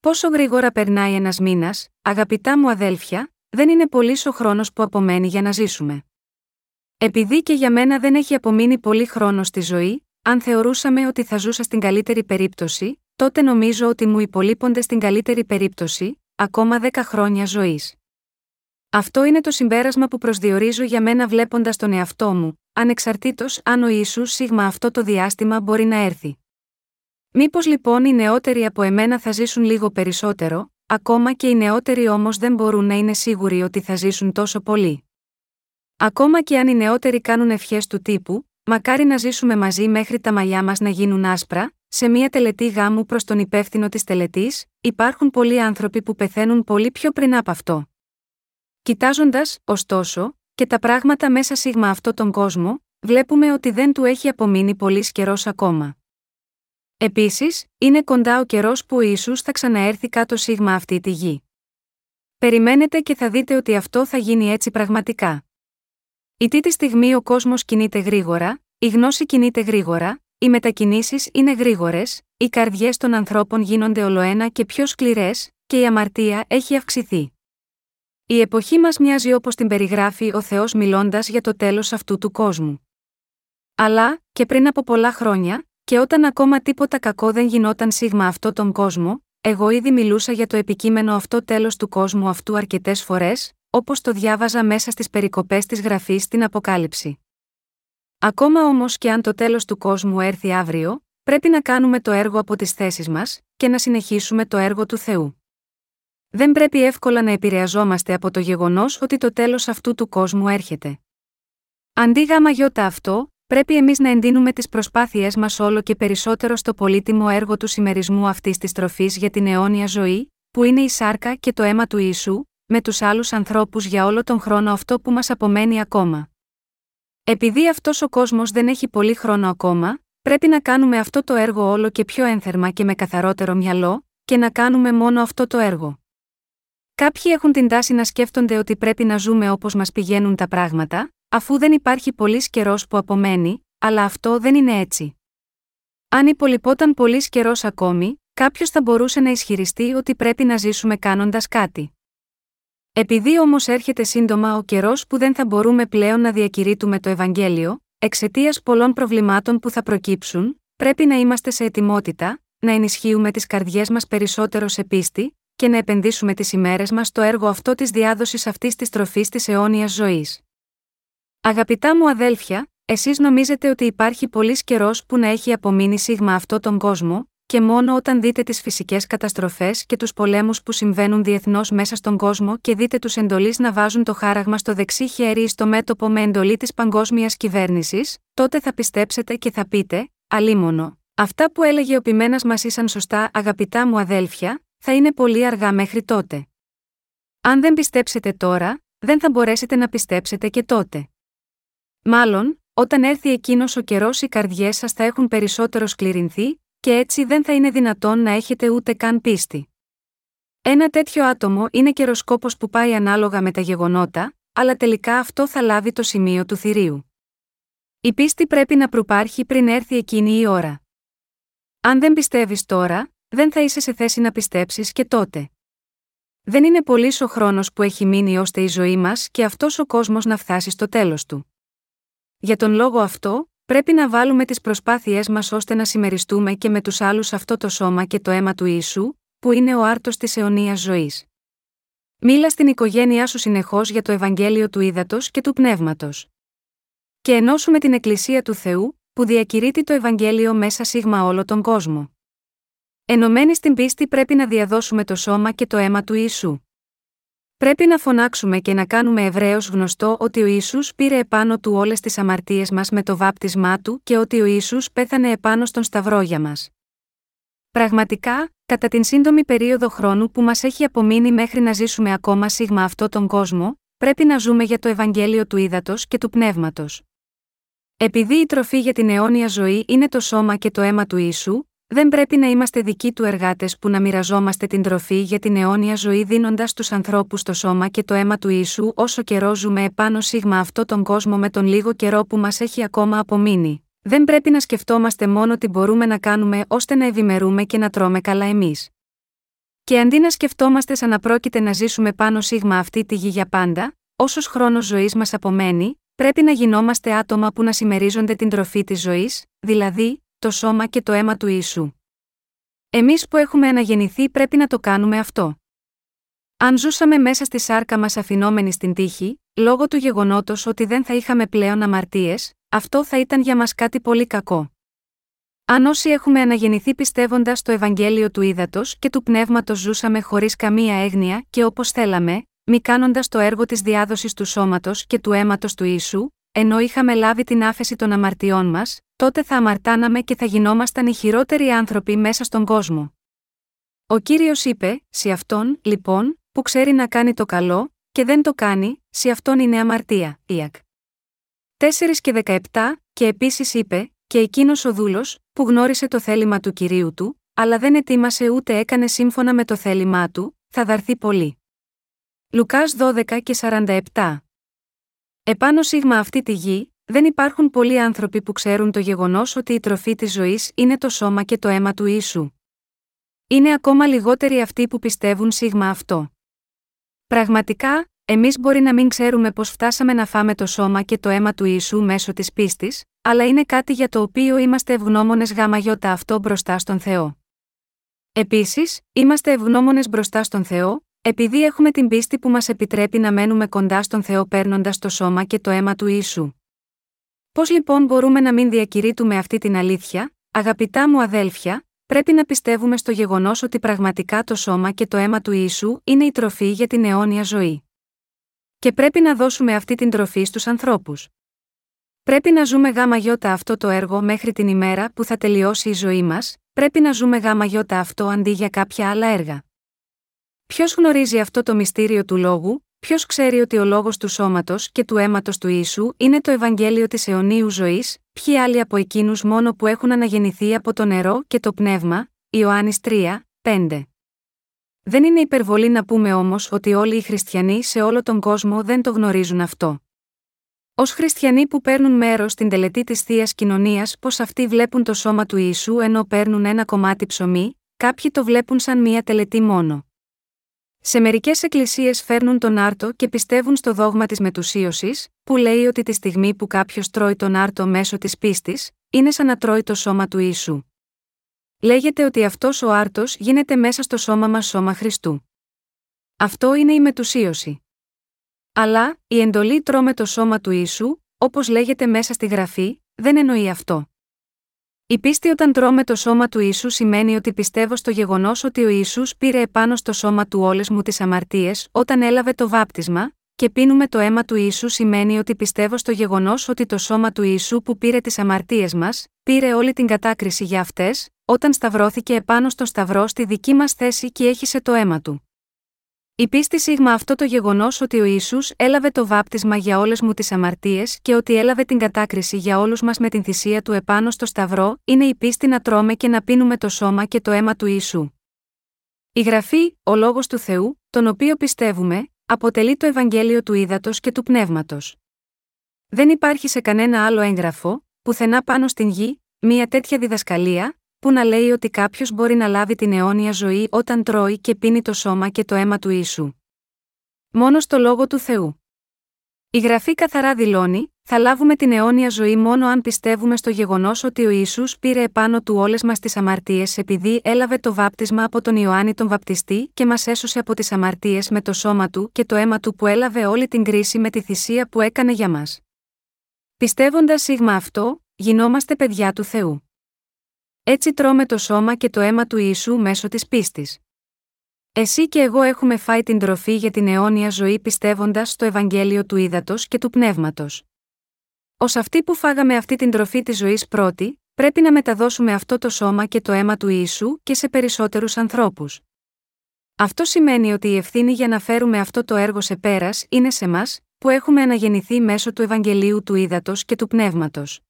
Πόσο γρήγορα περνάει ένας μήνας, αγαπητά μου αδέλφια, δεν είναι πολύς ο χρόνος που απομένει για να ζήσουμε. Επειδή και για μένα δεν έχει απομείνει πολύ χρόνο στη ζωή, αν θεωρούσαμε ότι θα ζούσα στην καλύτερη περίπτωση, τότε νομίζω ότι μου υπολείπονται στην καλύτερη περίπτωση, ακόμα 10 χρόνια ζωής. Αυτό είναι το συμπέρασμα που προσδιορίζω για μένα βλέποντας τον εαυτό μου, ανεξαρτήτως αν ο Ισού σίγμα αυτό το διάστημα μπορεί να έρθει. Μήπως λοιπόν οι νεότεροι από εμένα θα ζήσουν λίγο περισσότερο, ακόμα και οι νεότεροι όμως δεν μπορούν να είναι σίγουροι ότι θα ζήσουν τόσο πολύ. Ακόμα και αν οι νεότεροι κάνουν ευχές του τύπου, μακάρι να ζήσουμε μαζί μέχρι τα μαλλιά μας να γίνουν άσπρα, σε μια τελετή γάμου προς τον υπεύθυνο της τελετής, υπάρχουν πολλοί άνθρωποι που πεθαίνουν πολύ πιο πριν από αυτό. Κοιτάζοντας, ωστόσο, και τα πράγματα μέσα σίγμα αυτό τον κόσμο, βλέπουμε ότι δεν του έχει απομείνει πολύ καιρός ακόμα. Επίσης, είναι κοντά ο καιρός που ο Ιησούς θα ξαναέρθει κάτω σίγμα αυτή τη γη. Περιμένετε και θα δείτε ότι αυτό θα γίνει έτσι πραγματικά. Η τίτη στιγμή ο κόσμος κινείται γρήγορα, η γνώση κινείται γρήγορα, οι μετακινήσεις είναι γρήγορες, οι καρδιές των ανθρώπων γίνονται ολοένα και πιο σκληρές, και η αμαρτία έχει αυξηθεί. Η εποχή μας μοιάζει όπως την περιγράφει ο Θεός μιλώντας για το τέλος αυτού του κόσμου. Αλλά, και πριν από πολλά χρόνια, και όταν ακόμα τίποτα κακό δεν γινόταν σίγμα αυτό τον κόσμο, εγώ ήδη μιλούσα για το επικείμενο αυτό τέλος του κόσμου αυτού αρκετές φορές, όπως το διάβαζα μέσα στις περικοπές της γραφής στην Αποκάλυψη. Ακόμα όμως και αν το τέλος του κόσμου έρθει αύριο, πρέπει να κάνουμε το έργο από τις θέσεις μας, και να συνεχίσουμε το έργο του Θεού. Δεν πρέπει εύκολα να επηρεαζόμαστε από το γεγονός ότι το τέλος αυτού του κόσμου έρχεται. Αντί γάμα γιώτα αυτό, πρέπει εμείς να εντείνουμε τις προσπάθειές μας όλο και περισσότερο στο πολύτιμο έργο του συμμερισμού αυτής της τροφής για την αιώνια ζωή, που είναι η σάρκα και το αίμα του Ιησού, με τους άλλους ανθρώπους για όλο τον χρόνο αυτό που μας απομένει ακόμα. Επειδή αυτός ο κόσμος δεν έχει πολύ χρόνο ακόμα, πρέπει να κάνουμε αυτό το έργο όλο και πιο ένθερμα και με καθαρότερο μυαλό, και να κάνουμε μόνο αυτό το έργο. Κάποιοι έχουν την τάση να σκέφτονται ότι πρέπει να ζούμε όπως μας πηγαίνουν τα πράγματα, αφού δεν υπάρχει πολύς καιρός που απομένει, αλλά αυτό δεν είναι έτσι. Αν υπολοιπόταν πολύς καιρός ακόμη, κάποιος θα μπορούσε να ισχυριστεί ότι πρέπει να ζήσουμε κάνοντας κάτι. Επειδή όμως έρχεται σύντομα ο καιρός που δεν θα μπορούμε πλέον να διακηρύττουμε το Ευαγγέλιο, εξαιτίας πολλών προβλημάτων που θα προκύψουν, πρέπει να είμαστε σε ετοιμότητα, να ενισχύουμε τις καρδιές μας περισσότερο σε πίστη, και να επενδύσουμε τις ημέρες μας στο έργο αυτό της διάδοσης αυτής της τροφής της αιώνιας ζωής. Αγαπητά μου αδέλφια, εσείς νομίζετε ότι υπάρχει πολύς καιρός που να έχει απομείνει σίγμα αυτό τον κόσμο, και μόνο όταν δείτε τις φυσικές καταστροφές και τους πολέμους που συμβαίνουν διεθνώς μέσα στον κόσμο και δείτε τους εντολείς να βάζουν το χάραγμα στο δεξί χέρι ή στο μέτωπο με εντολή της παγκόσμιας κυβέρνησης, τότε θα πιστέψετε και θα πείτε, αλίμονο. Αυτά που έλεγε ο πειμένας μας ήσαν σωστά, αγαπητά μου αδέλφια, θα είναι πολύ αργά μέχρι τότε. Αν δεν πιστέψετε τώρα, δεν θα μπορέσετε να πιστέψετε και τότε. Μάλλον, όταν έρθει εκείνος ο καιρός οι καρδιές σας θα έχουν περισσότερο σκληρινθεί, και έτσι δεν θα είναι δυνατόν να έχετε ούτε καν πίστη. Ένα τέτοιο άτομο είναι καιροσκόπος που πάει ανάλογα με τα γεγονότα, αλλά τελικά αυτό θα λάβει το σημείο του θηρίου. Η πίστη πρέπει να προπάρχει πριν έρθει εκείνη η ώρα. Αν δεν πιστεύεις τώρα, δεν θα είσαι σε θέση να πιστέψεις και τότε. Δεν είναι πολύς ο χρόνος που έχει μείνει ώστε η ζωή μας και αυτός ο κόσμος να φτάσει στο τέλος του. Για τον λόγο αυτό, πρέπει να βάλουμε τις προσπάθειές μας ώστε να συμμεριστούμε και με τους άλλους αυτό το σώμα και το αίμα του Ιησού, που είναι ο άρτος της αιωνίας ζωής. Μίλα στην οικογένειά σου συνεχώς για το Ευαγγέλιο του Ήδατος και του Πνεύματος. Και ενώσουμε την Εκκλησία του Θεού, που διακηρύττει το Ευαγγέλιο μέσα σίγμα όλο τον κόσμο. Ενωμένοι στην πίστη πρέπει να διαδώσουμε το σώμα και το αίμα του Ιησού. Πρέπει να φωνάξουμε και να κάνουμε ευρέω γνωστό ότι ο Ισού πήρε επάνω του όλες τις αμαρτίες μας με το βάπτισμά του και ότι ο Ισού πέθανε επάνω στον Σταυρό για μας. Πραγματικά, κατά την σύντομη περίοδο χρόνου που μας έχει απομείνει μέχρι να ζήσουμε ακόμα σίγμα αυτό τον κόσμο, πρέπει να ζούμε για το Ευαγγέλιο του Ήδατος και του Πνεύματος. Επειδή η τροφή για την αιώνια ζωή είναι το σώμα και το αίμα του Ιησού, δεν πρέπει να είμαστε δικοί του εργάτες που να μοιραζόμαστε την τροφή για την αιώνια ζωή δίνοντας στου ανθρώπους το σώμα και το αίμα του Ιησού όσο καιρό ζούμε επάνω σίγμα αυτό τον κόσμο με τον λίγο καιρό που μας έχει ακόμα απομείνει. Δεν πρέπει να σκεφτόμαστε μόνο τι μπορούμε να κάνουμε ώστε να ευημερούμε και να τρώμε καλά εμείς. Και αντί να σκεφτόμαστε σαν να πρόκειται να ζήσουμε πάνω σίγμα αυτή τη γη για πάντα, όσος χρόνος ζωής μας απομένει, πρέπει να γινόμαστε άτομα που να συμμερίζονται την τροφή της ζωής, δηλαδή, το σώμα και το αίμα του Ιησού. Εμείς που έχουμε αναγεννηθεί πρέπει να το κάνουμε αυτό. Αν ζούσαμε μέσα στη σάρκα μας αφινόμενοι στην τύχη, λόγω του γεγονότος ότι δεν θα είχαμε πλέον αμαρτίες, αυτό θα ήταν για μας κάτι πολύ κακό. Αν όσοι έχουμε αναγεννηθεί πιστεύοντας το Ευαγγέλιο του Ήδατος και του Πνεύματος ζούσαμε χωρίς καμία έγνοια και όπως θέλαμε, μη κάνοντας το έργο της διάδοσης του σώματος και του αίματος του Ιησού, ενώ είχαμε λάβει την άφεση των αμαρτιών μας, τότε θα αμαρτάναμε και θα γινόμασταν οι χειρότεροι άνθρωποι μέσα στον κόσμο. Ο κύριος είπε: Σε αυτόν, λοιπόν, που ξέρει να κάνει το καλό, και δεν το κάνει, σε αυτόν είναι αμαρτία. Ιακ. 4 και 17, και επίσης είπε: Και εκείνος ο δούλος, που γνώρισε το θέλημα του κυρίου του, αλλά δεν ετοίμασε ούτε έκανε σύμφωνα με το θέλημά του, θα δαρθεί πολύ. Λουκάς 12 και 47 Επάνω σίγμα αυτή τη γη, δεν υπάρχουν πολλοί άνθρωποι που ξέρουν το γεγονός ότι η τροφή της ζωής είναι το σώμα και το αίμα του ίσου. Είναι ακόμα λιγότεροι αυτοί που πιστεύουν σίγμα αυτό. Πραγματικά, εμείς μπορεί να μην ξέρουμε πώς φτάσαμε να φάμε το σώμα και το αίμα του Ιησού μέσω της πίστης, αλλά είναι κάτι για το οποίο είμαστε ευγνώμονες γάμα γιώτα αυτό μπροστά στον Θεό. Επίσης, είμαστε ευγνώμονες μπροστά στον Θεό, επειδή έχουμε την πίστη που μας επιτρέπει να μένουμε κοντά στον Θεό παίρνοντας το σώμα και το αίμα του Ιησού. Πώς λοιπόν μπορούμε να μην διακηρύττουμε αυτή την αλήθεια, αγαπητά μου αδέλφια, πρέπει να πιστεύουμε στο γεγονός ότι πραγματικά το σώμα και το αίμα του Ιησού είναι η τροφή για την αιώνια ζωή. Και πρέπει να δώσουμε αυτή την τροφή στους ανθρώπους. Πρέπει να ζούμε γάμα γιώτα αυτό το έργο μέχρι την ημέρα που θα τελειώσει η ζωή μας, πρέπει να ζούμε γάμα γιώτα αυτό αντί για κάποια άλλα έργα. Ποιος γνωρίζει αυτό το μυστήριο του λόγου, ποιος ξέρει ότι ο λόγος του σώματος και του αίματος του ίσου είναι το Ευαγγέλιο της αιωνίου ζωής, ποιοι άλλοι από εκείνους μόνο που έχουν αναγεννηθεί από το νερό και το πνεύμα, Ιωάννης 3, 5. Δεν είναι υπερβολή να πούμε όμως ότι όλοι οι χριστιανοί σε όλο τον κόσμο δεν το γνωρίζουν αυτό. Ω χριστιανοί που παίρνουν μέρος στην τελετή της θείας κοινωνίας, πως αυτοί βλέπουν το σώμα του Ιησού ενώ παίρνουν ένα κομμάτι ψωμί, κάποιοι το βλέπουν σαν μία τελετή μόνο. Σε μερικές εκκλησίες φέρνουν τον άρτο και πιστεύουν στο δόγμα της μετουσίωσης, που λέει ότι τη στιγμή που κάποιος τρώει τον άρτο μέσω της πίστης, είναι σαν να τρώει το σώμα του ίσου. Λέγεται ότι αυτός ο άρτος γίνεται μέσα στο σώμα μας σώμα Χριστού. Αυτό είναι η μετουσίωση. Αλλά, η εντολή τρώμε το σώμα του ίσου, όπως λέγεται μέσα στη γραφή, δεν εννοεί αυτό. Η πίστη όταν τρώμε το σώμα του Ιησού σημαίνει ότι πιστεύω στο γεγονός ότι ο Ισού πήρε επάνω στο σώμα του όλε μου τις αμαρτίες όταν έλαβε το βάπτισμα, και πίνουμε το αίμα του Ιησού σημαίνει ότι πιστεύω στο γεγονός ότι το σώμα του Ιησού που πήρε τις αμαρτίες μας, πήρε όλη την κατάκριση για αυτές, όταν σταυρώθηκε επάνω στο σταυρό στη δική μας θέση και έχισε το αίμα του. Η πίστη σίγμα αυτό το γεγονός ότι ο Ισού έλαβε το βάπτισμα για όλες μου τις αμαρτίες και ότι έλαβε την κατάκριση για όλους μας με την θυσία του επάνω στο Σταυρό, είναι η πίστη να τρώμε και να πίνουμε το σώμα και το αίμα του Ιησού. Η γραφή, ο λόγος του Θεού, τον οποίο πιστεύουμε, αποτελεί το Ευαγγέλιο του ύδατο και του πνεύματος. Δεν υπάρχει σε κανένα άλλο έγγραφο, πουθενά πάνω στην γη, μία τέτοια διδασκαλία, που να λέει ότι κάποιος μπορεί να λάβει την αιώνια ζωή όταν τρώει και πίνει το σώμα και το αίμα του ίσου. Μόνο στο λόγο του Θεού. Η γραφή καθαρά δηλώνει: Θα λάβουμε την αιώνια ζωή μόνο αν πιστεύουμε στο γεγονός ότι ο Ισού πήρε επάνω του όλε μα τι αμαρτίες επειδή έλαβε το βάπτισμα από τον Ιωάννη τον Βαπτιστή και μας έσωσε από τις αμαρτίες με το σώμα του και το αίμα του που έλαβε όλη την κρίση με τη θυσία που έκανε για μας. Πιστεύοντας σίγμα αυτό, γινόμαστε παιδιά του Θεού. Έτσι τρώμε το σώμα και το αίμα του Ιησού μέσω της πίστης. Εσύ και εγώ έχουμε φάει την τροφή για την αιώνια ζωή πιστεύοντας στο Ευαγγέλιο του Ήδατος και του Πνεύματος. Ω αυτοί που φάγαμε αυτή την τροφή της ζωής πρώτη, πρέπει να μεταδώσουμε αυτό το σώμα και το αίμα του Ιησού και σε περισσότερους ανθρώπους. Αυτό σημαίνει ότι η ευθύνη για να φέρουμε αυτό το έργο σε πέρας είναι σε μας, που έχουμε αναγεννηθεί μέσω του Ευαγγελίου του Ήδατος και του Πνεύματος.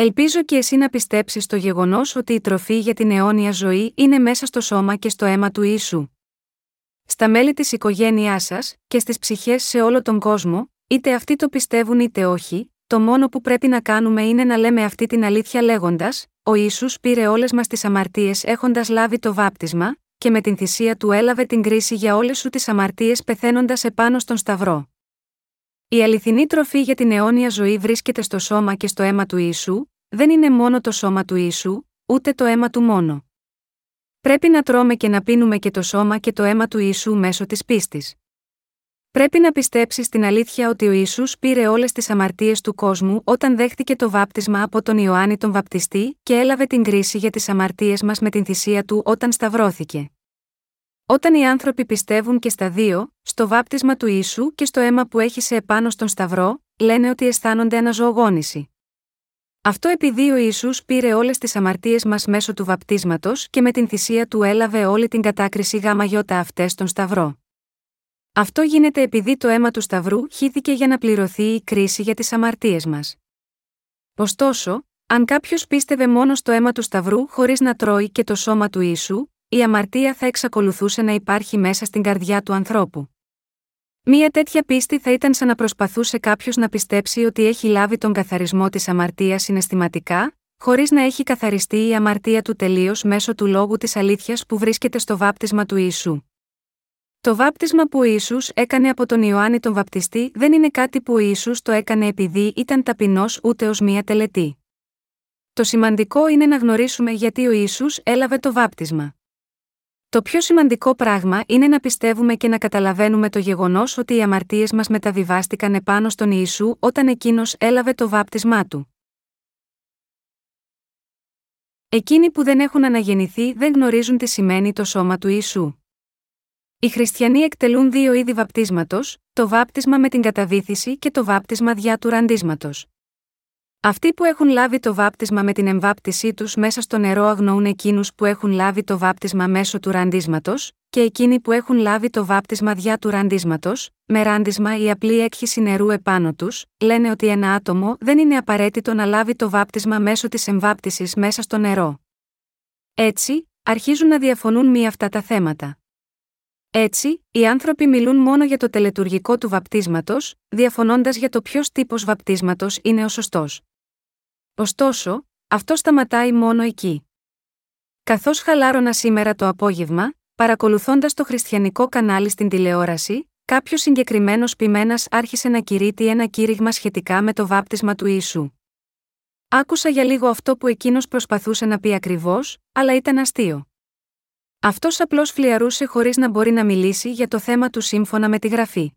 Ελπίζω και εσύ να πιστέψεις στο γεγονός ότι η τροφή για την αιώνια ζωή είναι μέσα στο σώμα και στο αίμα του ίσου. Στα μέλη της οικογένειάς σας και στις ψυχές σε όλο τον κόσμο, είτε αυτοί το πιστεύουν είτε όχι, το μόνο που πρέπει να κάνουμε είναι να λέμε αυτή την αλήθεια λέγοντας: Ο Ιησούς πήρε όλες μας τις αμαρτίες έχοντας λάβει το βάπτισμα, και με την θυσία του έλαβε την κρίση για όλες σου τις αμαρτίες πεθαίνοντας επάνω στον Σταυρό. Η αληθινή τροφή για την αιώνια ζωή βρίσκεται στο σώμα και στο αίμα του Ιησού, δεν είναι μόνο το σώμα του Ιησού, ούτε το αίμα του μόνο. Πρέπει να τρώμε και να πίνουμε και το σώμα και το αίμα του Ιησού μέσω της πίστης. Πρέπει να πιστέψεις στην αλήθεια ότι ο Ιησούς πήρε όλες τις αμαρτίες του κόσμου όταν δέχτηκε το βάπτισμα από τον Ιωάννη τον Βαπτιστή και έλαβε την κρίση για τις αμαρτίες μας με την θυσία του όταν σταυρώθηκε. Όταν οι άνθρωποι πιστεύουν και στα δύο, στο βάπτισμα του ίσου και στο αίμα που έχει σε επάνω στον Σταυρό, λένε ότι αισθάνονται αναζωογόνηση. Αυτό επειδή ο Ισού πήρε όλες τις αμαρτίες μας μέσω του βαπτίσματος και με την θυσία του έλαβε όλη την κατάκριση γάμα γιώτα αυτές στον Σταυρό. Αυτό γίνεται επειδή το αίμα του Σταυρού χύθηκε για να πληρωθεί η κρίση για τις αμαρτίες μας. Ωστόσο, αν κάποιος πίστευε μόνο στο αίμα του Σταυρού χωρίς να τρώει και το σώμα του ίσου, η αμαρτία θα εξακολουθούσε να υπάρχει μέσα στην καρδιά του ανθρώπου. Μία τέτοια πίστη θα ήταν σαν να προσπαθούσε κάποιος να πιστέψει ότι έχει λάβει τον καθαρισμό της αμαρτίας συναισθηματικά, χωρίς να έχει καθαριστεί η αμαρτία του τελείως μέσω του λόγου της αλήθειας που βρίσκεται στο βάπτισμα του Ιησού. Το βάπτισμα που ο Ιησούς έκανε από τον Ιωάννη τον Βαπτιστή δεν είναι κάτι που ο Ιησούς το έκανε επειδή ήταν ταπεινός ούτε ως μία τελετή. Το σημαντικό είναι να γνωρίσουμε γιατί ο Ιησούς έλαβε το βάπτισμα. Το πιο σημαντικό πράγμα είναι να πιστεύουμε και να καταλαβαίνουμε το γεγονός ότι οι αμαρτίες μας μεταβιβάστηκαν επάνω στον Ιησού όταν εκείνος έλαβε το βάπτισμά του. Εκείνοι που δεν έχουν αναγεννηθεί δεν γνωρίζουν τι σημαίνει το σώμα του Ιησού. Οι χριστιανοί εκτελούν δύο είδη βαπτίσματος, το βάπτισμα με την καταβήθηση και το βάπτισμα διά του ραντίσματος. Αυτοί που έχουν λάβει το βάπτισμα με την εμβάπτισή τους μέσα στο νερό αγνοούν εκείνους που έχουν λάβει το βάπτισμα μέσω του ραντίσματος, και εκείνοι που έχουν λάβει το βάπτισμα διά του ραντίσματος, με ράντισμα ή απλή έκχυση νερού επάνω τους, λένε ότι ένα άτομο δεν είναι απαραίτητο να λάβει το βάπτισμα μέσω της εμβάπτισης μέσα στο νερό. Έτσι, αρχίζουν να διαφωνούν μία αυτά τα θέματα. Έτσι, οι άνθρωποι μιλούν μόνο για το τελετουργικό του βαπτίσματος, διαφωνώντας για το ποιος τύπος βαπτίσματος είναι ο σωστός. Ωστόσο, αυτό σταματάει μόνο εκεί. Καθώς χαλάρωνα σήμερα το απόγευμα, παρακολουθώντας το χριστιανικό κανάλι στην τηλεόραση, κάποιος συγκεκριμένος ποιμένα άρχισε να κηρύττει ένα κήρυγμα σχετικά με το βάπτισμα του Ιησού. Άκουσα για λίγο αυτό που εκείνος προσπαθούσε να πει ακριβώς, αλλά ήταν αστείο. Αυτός απλώς φλιαρούσε χωρίς να μπορεί να μιλήσει για το θέμα του σύμφωνα με τη γραφή.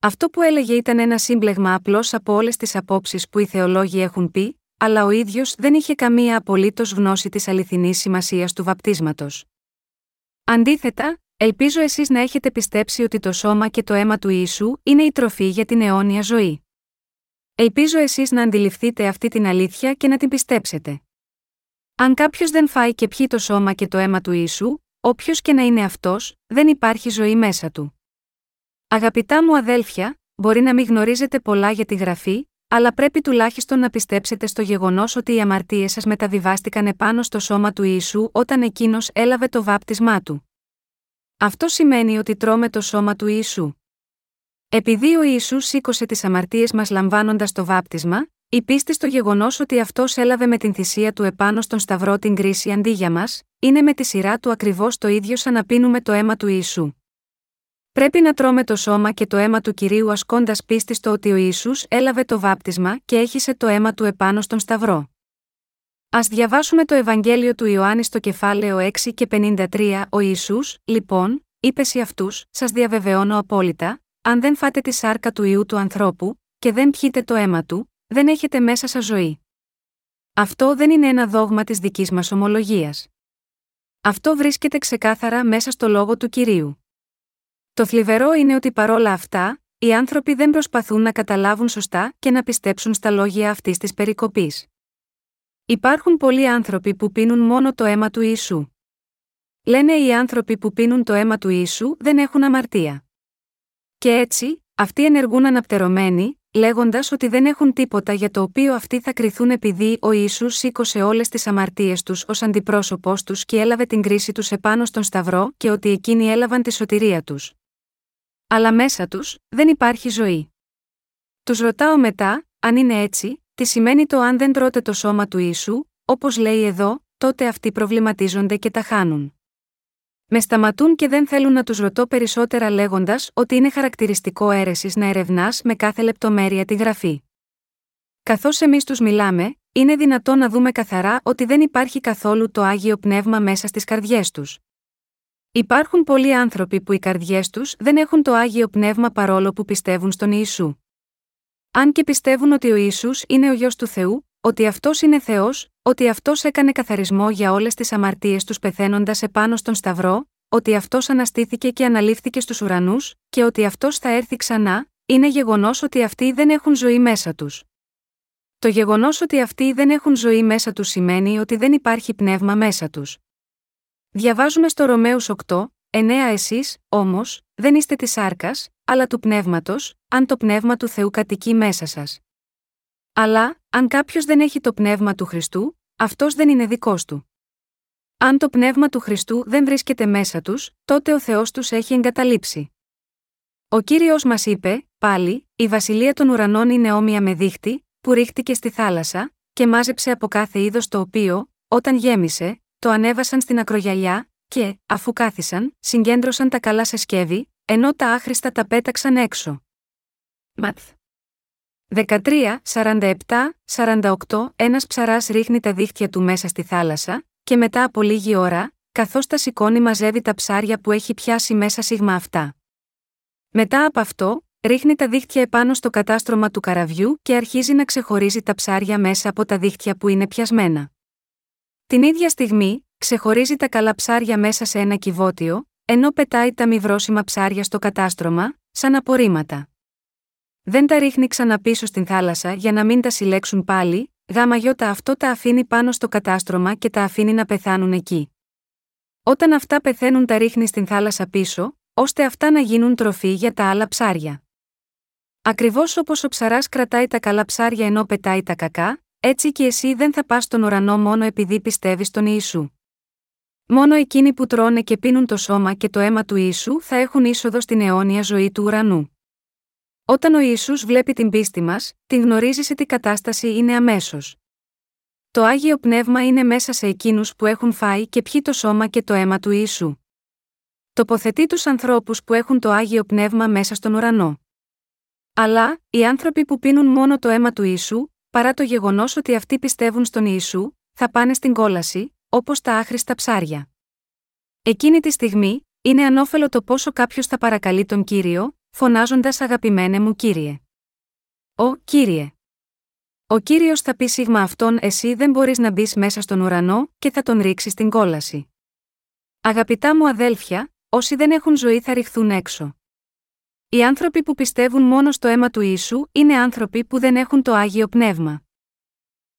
Αυτό που έλεγε ήταν ένα σύμπλεγμα απλώς από όλες τις απόψεις που οι θεολόγοι έχουν πει, αλλά ο ίδιος δεν είχε καμία απολύτως γνώση της αληθινής σημασίας του βαπτίσματος. Αντίθετα, ελπίζω εσείς να έχετε πιστέψει ότι το σώμα και το αίμα του Ιησού είναι η τροφή για την αιώνια ζωή. Ελπίζω εσείς να αντιληφθείτε αυτή την αλήθεια και να την πιστέψετε. Αν κάποιος δεν φάει και πιει το σώμα και το αίμα του Ιησού, όποιος και να είναι αυτός, δεν υπάρχει ζωή μέσα του. Αγαπητά μου αδέλφια, μπορεί να μην γνωρίζετε πολλά για τη γραφή, αλλά πρέπει τουλάχιστον να πιστέψετε στο γεγονός ότι οι αμαρτίες σας μεταβιβάστηκαν επάνω στο σώμα του Ιησού όταν εκείνος έλαβε το βάπτισμά του. Αυτό σημαίνει ότι τρώμε το σώμα του Ιησού. Επειδή ο Ιησούς σήκωσε τις αμαρτίες μας λαμβάνοντας το βάπτισμα, η πίστη στο γεγονός ότι αυτός έλαβε με την θυσία του επάνω στον Σταυρό την κρίση αντί για μας, είναι με τη σειρά του ακριβώς το ίδιο σαν να πίνουμε το αίμα του Ιησού. Πρέπει να τρώμε το σώμα και το αίμα του κυρίου ασκώντας πίστη στο ότι ο Ισού έλαβε το βάπτισμα και έχισε το αίμα του επάνω στον Σταυρό. Α διαβάσουμε το Ευαγγέλιο του Ιωάννη στο κεφάλαιο 6 και 53. Ο Ισού, λοιπόν, είπε σε αυτούς: Σας διαβεβαιώνω απόλυτα, αν δεν φάτε τη σάρκα του ιού του ανθρώπου, και δεν πιείτε το αίμα του, δεν έχετε μέσα σας ζωή. Αυτό δεν είναι ένα δόγμα της δικής μας ομολογίας. Αυτό βρίσκεται ξεκάθαρα μέσα στο λόγο του κυρίου. Το θλιβερό είναι ότι παρόλα αυτά, οι άνθρωποι δεν προσπαθούν να καταλάβουν σωστά και να πιστέψουν στα λόγια αυτής της περικοπής. Υπάρχουν πολλοί άνθρωποι που πίνουν μόνο το αίμα του Ιησού. Λένε οι άνθρωποι που πίνουν το αίμα του Ιησού δεν έχουν αμαρτία. Και έτσι, αυτοί ενεργούν αναπτερωμένοι, λέγοντας ότι δεν έχουν τίποτα για το οποίο αυτοί θα κριθούν επειδή ο Ιησούς σήκωσε όλες τις αμαρτίες τους ως αντιπρόσωπός τους και έλαβε την κρίση τους επάνω στον Σταυρό και ότι εκείνοι έλαβαν τη σωτηρία τους αλλά μέσα τους δεν υπάρχει ζωή. Τους ρωτάω μετά, αν είναι έτσι, τι σημαίνει το αν δεν τρώτε το σώμα του ίσου, όπως λέει εδώ, τότε αυτοί προβληματίζονται και τα χάνουν. Με σταματούν και δεν θέλουν να τους ρωτώ περισσότερα λέγοντας ότι είναι χαρακτηριστικό αίρεσης να ερευνάς με κάθε λεπτομέρεια τη γραφή. Καθώς εμείς τους μιλάμε, είναι δυνατό να δούμε καθαρά ότι δεν υπάρχει καθόλου το άγιο πνεύμα μέσα στις καρδιές τους. Υπάρχουν πολλοί άνθρωποι που οι καρδιές τους δεν έχουν το άγιο πνεύμα παρόλο που πιστεύουν στον Ιησού. Αν και πιστεύουν ότι ο Ισού είναι ο γιο του Θεού, ότι αυτός είναι Θεός, ότι αυτός έκανε καθαρισμό για όλες τις αμαρτίες τους πεθαίνοντας επάνω στον Σταυρό, ότι αυτός αναστήθηκε και αναλήφθηκε στους ουρανούς, και ότι αυτός θα έρθει ξανά, είναι γεγονός ότι αυτοί δεν έχουν ζωή μέσα τους. Το γεγονός ότι αυτοί δεν έχουν ζωή μέσα τους σημαίνει ότι δεν υπάρχει πνεύμα μέσα τους. Διαβάζουμε στο Ρωμαίους 8, 9 εσείς, όμως, δεν είστε της σάρκας, αλλά του πνεύματος, αν το πνεύμα του Θεού κατοικεί μέσα σας. Αλλά, αν κάποιος δεν έχει το πνεύμα του Χριστού, αυτός δεν είναι δικός του. Αν το πνεύμα του Χριστού δεν βρίσκεται μέσα τους, τότε ο Θεός τους έχει εγκαταλείψει. Ο κύριος μας είπε, πάλι, η βασιλεία των ουρανών είναι όμοια με δίχτυ, που ρίχτηκε στη θάλασσα, και μάζεψε από κάθε είδος το οποίο, όταν γέμισε, το ανέβασαν στην ακρογιαλιά, και, αφού κάθισαν, συγκέντρωσαν τα καλά σε σκεύη, ενώ τα άχρηστα τα πέταξαν έξω. Ματθ. 13, 47, 48 Ένας ψαράς ρίχνει τα δίχτυα του μέσα στη θάλασσα, και μετά από λίγη ώρα, καθώς τα σηκώνει μαζεύει τα ψάρια που έχει πιάσει μέσα σίγμα αυτά. Μετά από αυτό, ρίχνει τα δίχτυα επάνω στο κατάστρωμα του καραβιού και αρχίζει να ξεχωρίζει τα ψάρια μέσα από τα δίχτυα που είναι πιασμένα. Την ίδια στιγμή, ξεχωρίζει τα καλά ψάρια μέσα σε ένα κυβότιο, ενώ πετάει τα μη βρόσιμα ψάρια στο κατάστρωμα, σαν απορρίμματα. Δεν τα ρίχνει ξανά πίσω στην θάλασσα για να μην τα συλλέξουν πάλι, γάμα γιώτα αυτό τα αφήνει πάνω στο κατάστρωμα και τα αφήνει να πεθάνουν εκεί. Όταν αυτά πεθαίνουν τα ρίχνει στην θάλασσα πίσω, ώστε αυτά να γίνουν τροφή για τα άλλα ψάρια. Ακριβώς όπως ο ψαράς κρατάει τα καλά ψάρια ενώ πετάει τα κακά, έτσι και εσύ δεν θα πας στον ουρανό μόνο επειδή πιστεύεις στον Ιησού. Μόνο εκείνοι που τρώνε και πίνουν το σώμα και το αίμα του Ιησού θα έχουν είσοδο στην αιώνια ζωή του ουρανού. Όταν ο Ιησούς βλέπει την πίστη μας, την γνωρίζει σε τι κατάσταση είναι αμέσως. Το άγιο πνεύμα είναι μέσα σε εκείνους που έχουν φάει και πιει το σώμα και το αίμα του Ιησού. Τοποθετεί τους ανθρώπους που έχουν το άγιο πνεύμα μέσα στον ουρανό. Αλλά, οι άνθρωποι που πίνουν μόνο το αίμα του Ιησού, παρά το γεγονός ότι αυτοί πιστεύουν στον Ιησού, θα πάνε στην κόλαση, όπως τα άχρηστα ψάρια. Εκείνη τη στιγμή, είναι ανώφελο το πόσο κάποιος θα παρακαλεί τον κύριο, φωνάζοντας Αγαπημένε μου κύριε. Ο κύριε. Ο κύριος θα πει σίγμα αυτόν εσύ δεν μπορείς να μπεις μέσα στον ουρανό και θα τον ρίξεις στην κόλαση. Αγαπητά μου αδέλφια, όσοι δεν έχουν ζωή θα ρηχθούν έξω. Οι άνθρωποι που πιστεύουν μόνο στο αίμα του Ιησού είναι άνθρωποι που δεν έχουν το Άγιο Πνεύμα.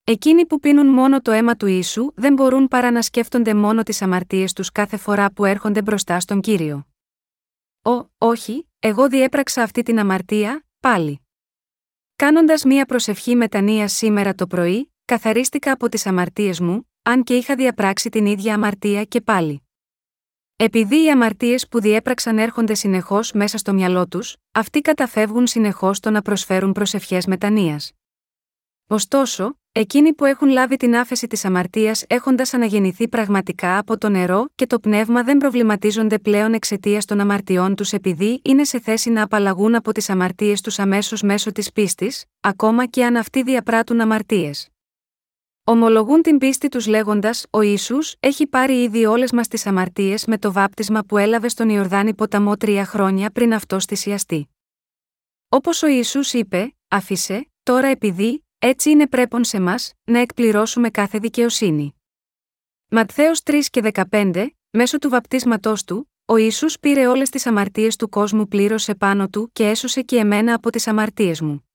Εκείνοι που πίνουν μόνο το αίμα του ίσου δεν μπορούν παρά να σκέφτονται μόνο τις αμαρτίες τους κάθε φορά που έρχονται μπροστά στον κύριο. Ω, όχι, εγώ διέπραξα αυτή την αμαρτία, πάλι. Κάνοντας μία προσευχή μετανία σήμερα το πρωί, καθαρίστηκα από τις αμαρτίες μου, αν και είχα διαπράξει την ίδια αμαρτία και πάλι. Επειδή οι αμαρτίες που διέπραξαν έρχονται συνεχώς μέσα στο μυαλό τους, αυτοί καταφεύγουν συνεχώς το να προσφέρουν προσευχές μετανία. Ωστόσο, εκείνοι που έχουν λάβει την άφεση της αμαρτίας έχοντας αναγεννηθεί πραγματικά από το νερό και το πνεύμα δεν προβληματίζονται πλέον εξαιτίας των αμαρτιών τους επειδή είναι σε θέση να απαλλαγούν από τις αμαρτίες τους αμέσως μέσω της πίστης, ακόμα και αν αυτοί διαπράττουν αμαρτίες. Ομολογούν την πίστη τους λέγοντας: Ο ίσου έχει πάρει ήδη όλες μας τις αμαρτίες με το βάπτισμα που έλαβε στον Ιορδάνη ποταμό τρία χρόνια πριν αυτός θυσιαστεί. Όπως ο ίσου είπε: Άφησε, τώρα επειδή, έτσι είναι πρέπον σε μας, να εκπληρώσουμε κάθε δικαιοσύνη. Ματθαίος 3 και 15, μέσω του βαπτίσματός του, ο ίσου πήρε όλες τις αμαρτίες του κόσμου πλήρωσε πάνω του και έσωσε και εμένα από τις αμαρτίες μου.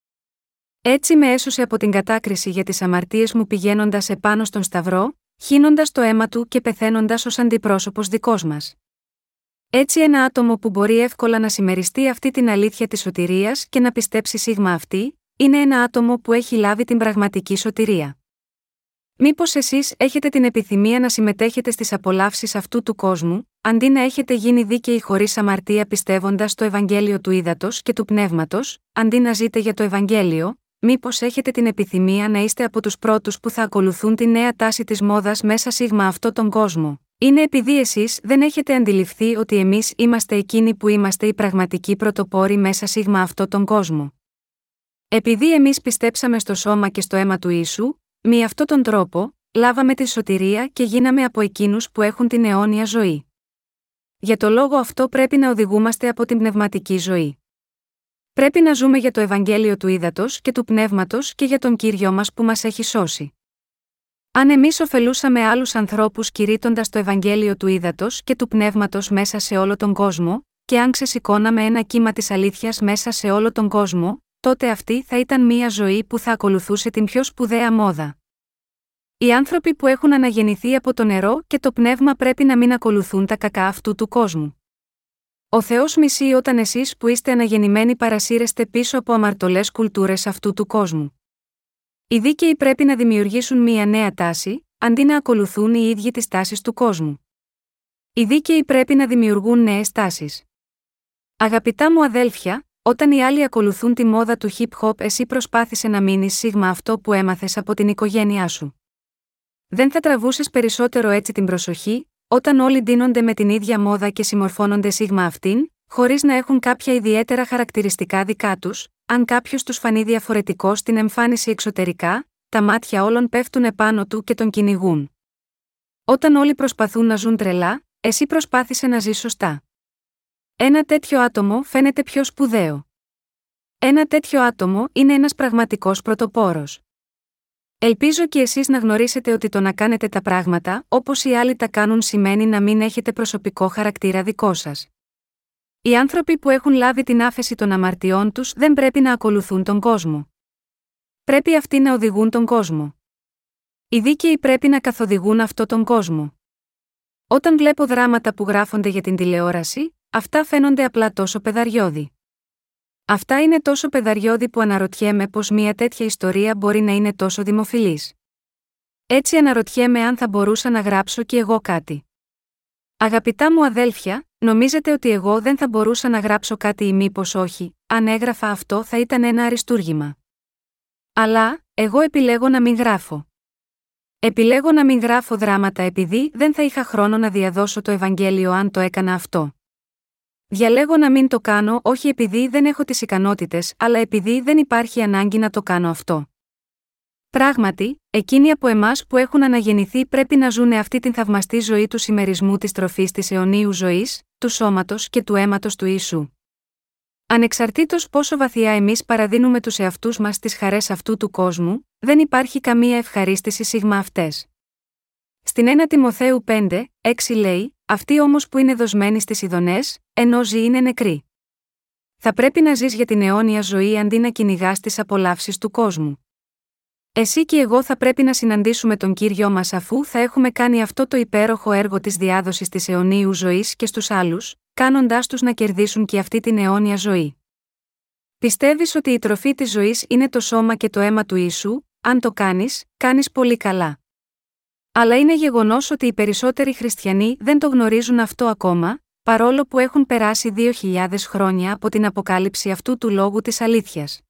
Έτσι με έσωσε από την κατάκριση για τις αμαρτίες μου πηγαίνοντας επάνω στον Σταυρό, χύνοντας το αίμα του και πεθαίνοντας ως αντιπρόσωπος δικός μας. Έτσι, ένα άτομο που μπορεί εύκολα να συμμεριστεί αυτή την αλήθεια της σωτηρίας και να πιστέψει σίγμα αυτή, είναι ένα άτομο που έχει λάβει την πραγματική σωτηρία. Μήπως εσείς έχετε την επιθυμία να συμμετέχετε στις απολαύσεις αυτού του κόσμου, αντί να έχετε γίνει δίκαιοι χωρίς αμαρτία πιστεύοντας το Ευαγγέλιο του Ήδατος και του Πνεύματος, αντί να ζείτε για το Ευαγγέλιο, μήπως έχετε την επιθυμία να είστε από τους πρώτους που θα ακολουθούν τη νέα τάση της μόδας μέσα σίγμα αυτό τον κόσμο; Είναι επειδή εσείς δεν έχετε αντιληφθεί ότι εμείς είμαστε εκείνοι που είμαστε οι πραγματικοί πρωτοπόροι μέσα σίγμα αυτό τον κόσμο. Επειδή εμείς πιστέψαμε στο σώμα και στο αίμα του ίσου, με αυτόν τον τρόπο, λάβαμε τη σωτηρία και γίναμε από εκείνους που έχουν την αιώνια ζωή. Για το λόγο αυτό πρέπει να οδηγούμαστε από την πνευματική ζωή. Πρέπει να ζούμε για το Ευαγγέλιο του Ήδατος και του Πνεύματος και για τον κύριο μας που μας έχει σώσει. Αν εμείς ωφελούσαμε άλλους ανθρώπους κηρύττοντας το Ευαγγέλιο του Ήδατος και του Πνεύματος μέσα σε όλο τον κόσμο, και αν ξεσηκώναμε ένα κύμα της αλήθειας μέσα σε όλο τον κόσμο, τότε αυτή θα ήταν μια ζωή που θα ακολουθούσε την πιο σπουδαία μόδα. Οι άνθρωποι που έχουν αναγεννηθεί από το νερό και το πνεύμα πρέπει να μην ακολουθούν τα κακά αυτού του κόσμου. Ο Θεός μισεί όταν εσείς που είστε αναγεννημένοι παρασύρεστε πίσω από αμαρτωλές κουλτούρες αυτού του κόσμου. Οι δίκαιοι πρέπει να δημιουργήσουν μία νέα τάση, αντί να ακολουθούν οι ίδιοι τις τάσεις του κόσμου. Οι δίκαιοι πρέπει να δημιουργούν νέες τάσεις. Αγαπητά μου αδέλφια, όταν οι άλλοι ακολουθούν τη μόδα του hip hop, εσύ προσπάθησε να μείνεις σίγμα αυτό που έμαθες από την οικογένειά σου. Δεν θα τραβούσες περισσότερο έτσι την προσοχή, όταν όλοι ντύνονται με την ίδια μόδα και συμμορφώνονται σίγμα αυτήν, χωρίς να έχουν κάποια ιδιαίτερα χαρακτηριστικά δικά τους, αν κάποιος τους φανεί διαφορετικό στην εμφάνιση εξωτερικά, τα μάτια όλων πέφτουν επάνω του και τον κυνηγούν. Όταν όλοι προσπαθούν να ζουν τρελά, εσύ προσπάθησε να ζεις σωστά. Ένα τέτοιο άτομο φαίνεται πιο σπουδαίο. Ένα τέτοιο άτομο είναι ένας πραγματικός πρωτοπόρος. Ελπίζω και εσείς να γνωρίσετε ότι το να κάνετε τα πράγματα όπως οι άλλοι τα κάνουν σημαίνει να μην έχετε προσωπικό χαρακτήρα δικό σας. Οι άνθρωποι που έχουν λάβει την άφεση των αμαρτιών τους δεν πρέπει να ακολουθούν τον κόσμο. Πρέπει αυτοί να οδηγούν τον κόσμο. Οι δίκαιοι πρέπει να καθοδηγούν αυτό τον κόσμο. Όταν βλέπω δράματα που γράφονται για την τηλεόραση, αυτά φαίνονται απλά τόσο πεδαριώδη. Αυτά είναι τόσο πεδαριώδη που αναρωτιέμαι πώς μια τέτοια ιστορία μπορεί να είναι τόσο δημοφιλής. Έτσι αναρωτιέμαι αν θα μπορούσα να γράψω κι εγώ κάτι. Αγαπητά μου αδέλφια, νομίζετε ότι εγώ δεν θα μπορούσα να γράψω κάτι ή μήπως όχι, αν έγραφα αυτό θα ήταν ένα αριστούργημα. Αλλά, εγώ επιλέγω να μην γράφω. Επιλέγω να μην γράφω δράματα επειδή δεν θα είχα χρόνο να διαδώσω το Ευαγγέλιο αν το έκανα αυτό. Διαλέγω να μην το κάνω όχι επειδή δεν έχω τις ικανότητες, αλλά επειδή δεν υπάρχει ανάγκη να το κάνω αυτό. Πράγματι, εκείνοι από εμάς που έχουν αναγεννηθεί πρέπει να ζουν αυτή την θαυμαστή ζωή του συμμερισμού της τροφής της αιωνίου ζωής, του σώματος και του αίματος του ίσου. Ανεξαρτήτως πόσο βαθιά εμείς παραδίνουμε τους εαυτούς μας στι χαρές αυτού του κόσμου, δεν υπάρχει καμία ευχαρίστηση σίγμα αυτές. Στην 1 Τιμοθέου 5, 6 λέει: Αυτοί όμως που είναι δοσμένοι στις ειδονές, ενώ ζει είναι νεκροί. Θα πρέπει να ζεις για την αιώνια ζωή αντί να κυνηγάς τις απολαύσεις του κόσμου. Εσύ και εγώ θα πρέπει να συναντήσουμε τον κύριο μας αφού θα έχουμε κάνει αυτό το υπέροχο έργο της διάδοσης της αιωνίου ζωής και στους άλλους, κάνοντάς τους να κερδίσουν και αυτή την αιώνια ζωή. Πιστεύεις ότι η τροφή της ζωής είναι το σώμα και το αίμα του ίσου, αν το κάνεις, κάνεις πολύ καλά. Αλλά είναι γεγονός ότι οι περισσότεροι χριστιανοί δεν το γνωρίζουν αυτό ακόμα, παρόλο που έχουν περάσει 2.000 χρόνια από την αποκάλυψη αυτού του λόγου της αλήθειας.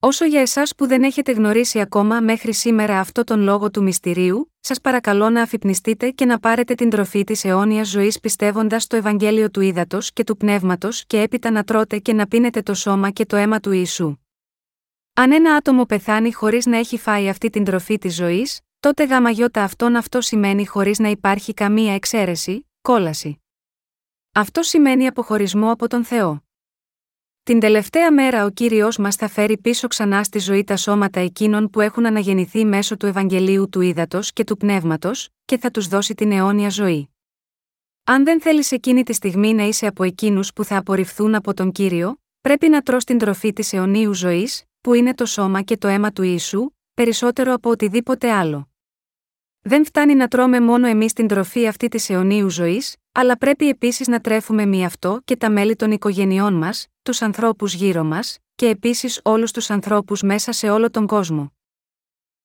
Όσο για εσάς που δεν έχετε γνωρίσει ακόμα μέχρι σήμερα αυτό τον λόγο του μυστηρίου, σας παρακαλώ να αφυπνιστείτε και να πάρετε την τροφή της αιώνιας ζωής πιστεύοντας το Ευαγγέλιο του Ήδατος και του Πνεύματος και έπειτα να τρώτε και να πίνετε το σώμα και το αίμα του Ιησού. Αν ένα άτομο πεθάνει χωρίς να έχει φάει αυτή την τροφή της ζωής, τότε γαμαγιώτα αυτόν αυτό σημαίνει χωρίς να υπάρχει καμία εξαίρεση, κόλαση. Αυτό σημαίνει αποχωρισμό από τον Θεό. Την τελευταία μέρα ο κύριος μας θα φέρει πίσω ξανά στη ζωή τα σώματα εκείνων που έχουν αναγεννηθεί μέσω του Ευαγγελίου του Ήδατος και του Πνεύματος, και θα τους δώσει την αιώνια ζωή. Αν δεν θέλεις εκείνη τη στιγμή να είσαι από εκείνους που θα απορριφθούν από τον κύριο, πρέπει να τρως την τροφή της αιωνίου ζωής, που είναι το σώμα και το αίμα του Ιησού, περισσότερο από οτιδήποτε άλλο. Δεν φτάνει να τρώμε μόνο εμείς την τροφή αυτή της αιωνίου ζωής, αλλά πρέπει επίσης να τρέφουμε μη αυτό και τα μέλη των οικογενειών μας, τους ανθρώπους γύρω μας, και επίσης όλους τους ανθρώπους μέσα σε όλο τον κόσμο.